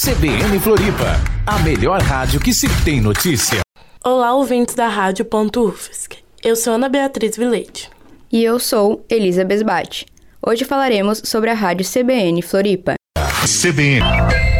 CBN Floripa, a melhor rádio que se tem notícia. Olá, ouvintes da Rádio Ponto UFSC. Eu sou Ana Beatriz Vileide. E eu sou Elisa Besbate. Hoje falaremos sobre a Rádio CBN Floripa. CBN.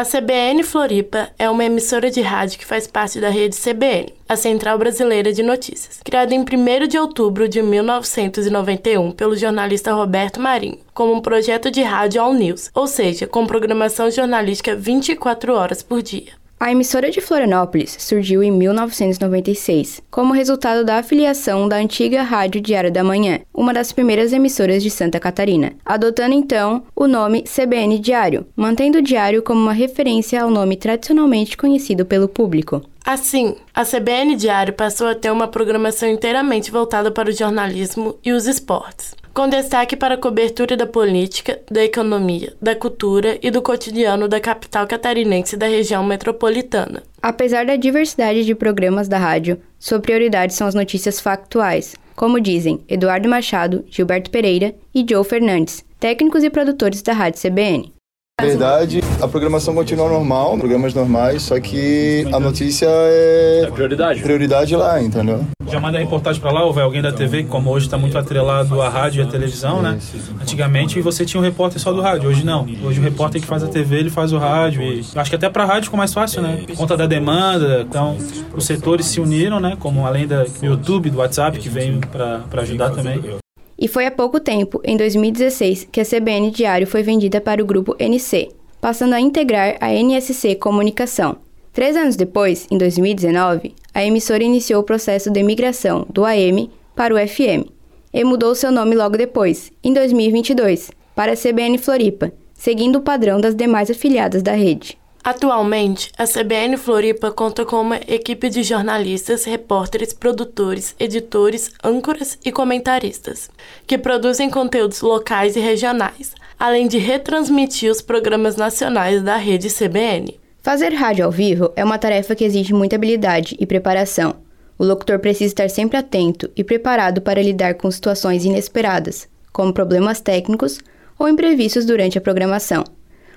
A CBN Floripa é uma emissora de rádio que faz parte da rede CBN, a Central Brasileira de Notícias, criada em 1 de outubro de 1991 pelo jornalista Roberto Marinho, como um projeto de rádio all news, ou seja, com programação jornalística 24 horas por dia. A emissora de Florianópolis surgiu em 1996, como resultado da afiliação da antiga Rádio Diário da Manhã, uma das primeiras emissoras de Santa Catarina, adotando então o nome CBN Diário, mantendo o diário como uma referência ao nome tradicionalmente conhecido pelo público. Assim, a CBN Diário passou a ter uma programação inteiramente voltada para o jornalismo e os esportes com destaque para a cobertura da política, da economia, da cultura e do cotidiano da capital catarinense da região metropolitana. Apesar da diversidade de programas da rádio, sua prioridade são as notícias factuais, como dizem Eduardo Machado, Gilberto Pereira e Joe Fernandes, técnicos e produtores da Rádio CBN. Na verdade, a programação continua normal, programas normais, só que a notícia é, é prioridade. prioridade lá, entendeu? Já manda a reportagem para lá, ou vai alguém da TV, como hoje está muito atrelado à rádio e à televisão, né? Antigamente você tinha um repórter só do rádio, hoje não. Hoje o repórter que faz a TV, ele faz o rádio. E acho que até para rádio ficou mais fácil, né? Por conta da demanda. Então, os setores se uniram, né? Como além do YouTube, do WhatsApp, que veio para ajudar também. E foi há pouco tempo, em 2016, que a CBN Diário foi vendida para o grupo NC, passando a integrar a NSC Comunicação. Três anos depois, em 2019, a emissora iniciou o processo de migração do AM para o FM e mudou seu nome logo depois, em 2022, para a CBN Floripa, seguindo o padrão das demais afiliadas da rede. Atualmente, a CBN Floripa conta com uma equipe de jornalistas, repórteres, produtores, editores, âncoras e comentaristas, que produzem conteúdos locais e regionais, além de retransmitir os programas nacionais da rede CBN. Fazer rádio ao vivo é uma tarefa que exige muita habilidade e preparação. O locutor precisa estar sempre atento e preparado para lidar com situações inesperadas, como problemas técnicos ou imprevistos durante a programação.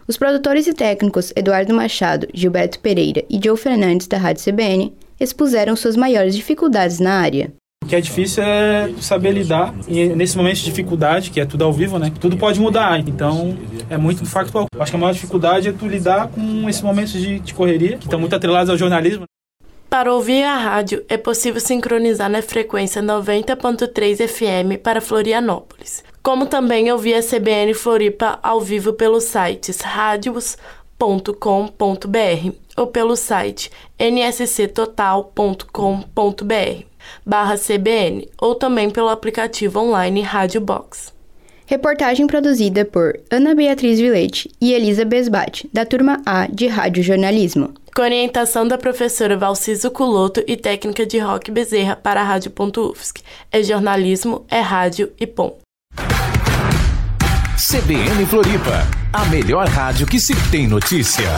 Os produtores e técnicos Eduardo Machado, Gilberto Pereira e Joe Fernandes da Rádio CBN expuseram suas maiores dificuldades na área. O que é difícil é saber lidar e nesse momento de dificuldade, que é tudo ao vivo, né? Tudo pode mudar, então é muito factual. Acho que a maior dificuldade é tu lidar com esses momentos de, de correria, que estão muito atrelados ao jornalismo. Para ouvir a rádio, é possível sincronizar na frequência 90.3 FM para Florianópolis, como também ouvir a CBN Floripa ao vivo pelos sites radios.com.br ou pelo site nsctotal.com.br barra CBN ou também pelo aplicativo online Rádio Box. Reportagem produzida por Ana Beatriz Vilete e Elisa Besbate, da turma A de Rádio Jornalismo. Com orientação da professora Valciso Culoto e técnica de Rock Bezerra para a Rádio.UFSC. É jornalismo, é rádio e ponto. CBN Floripa, a melhor rádio que se tem notícia.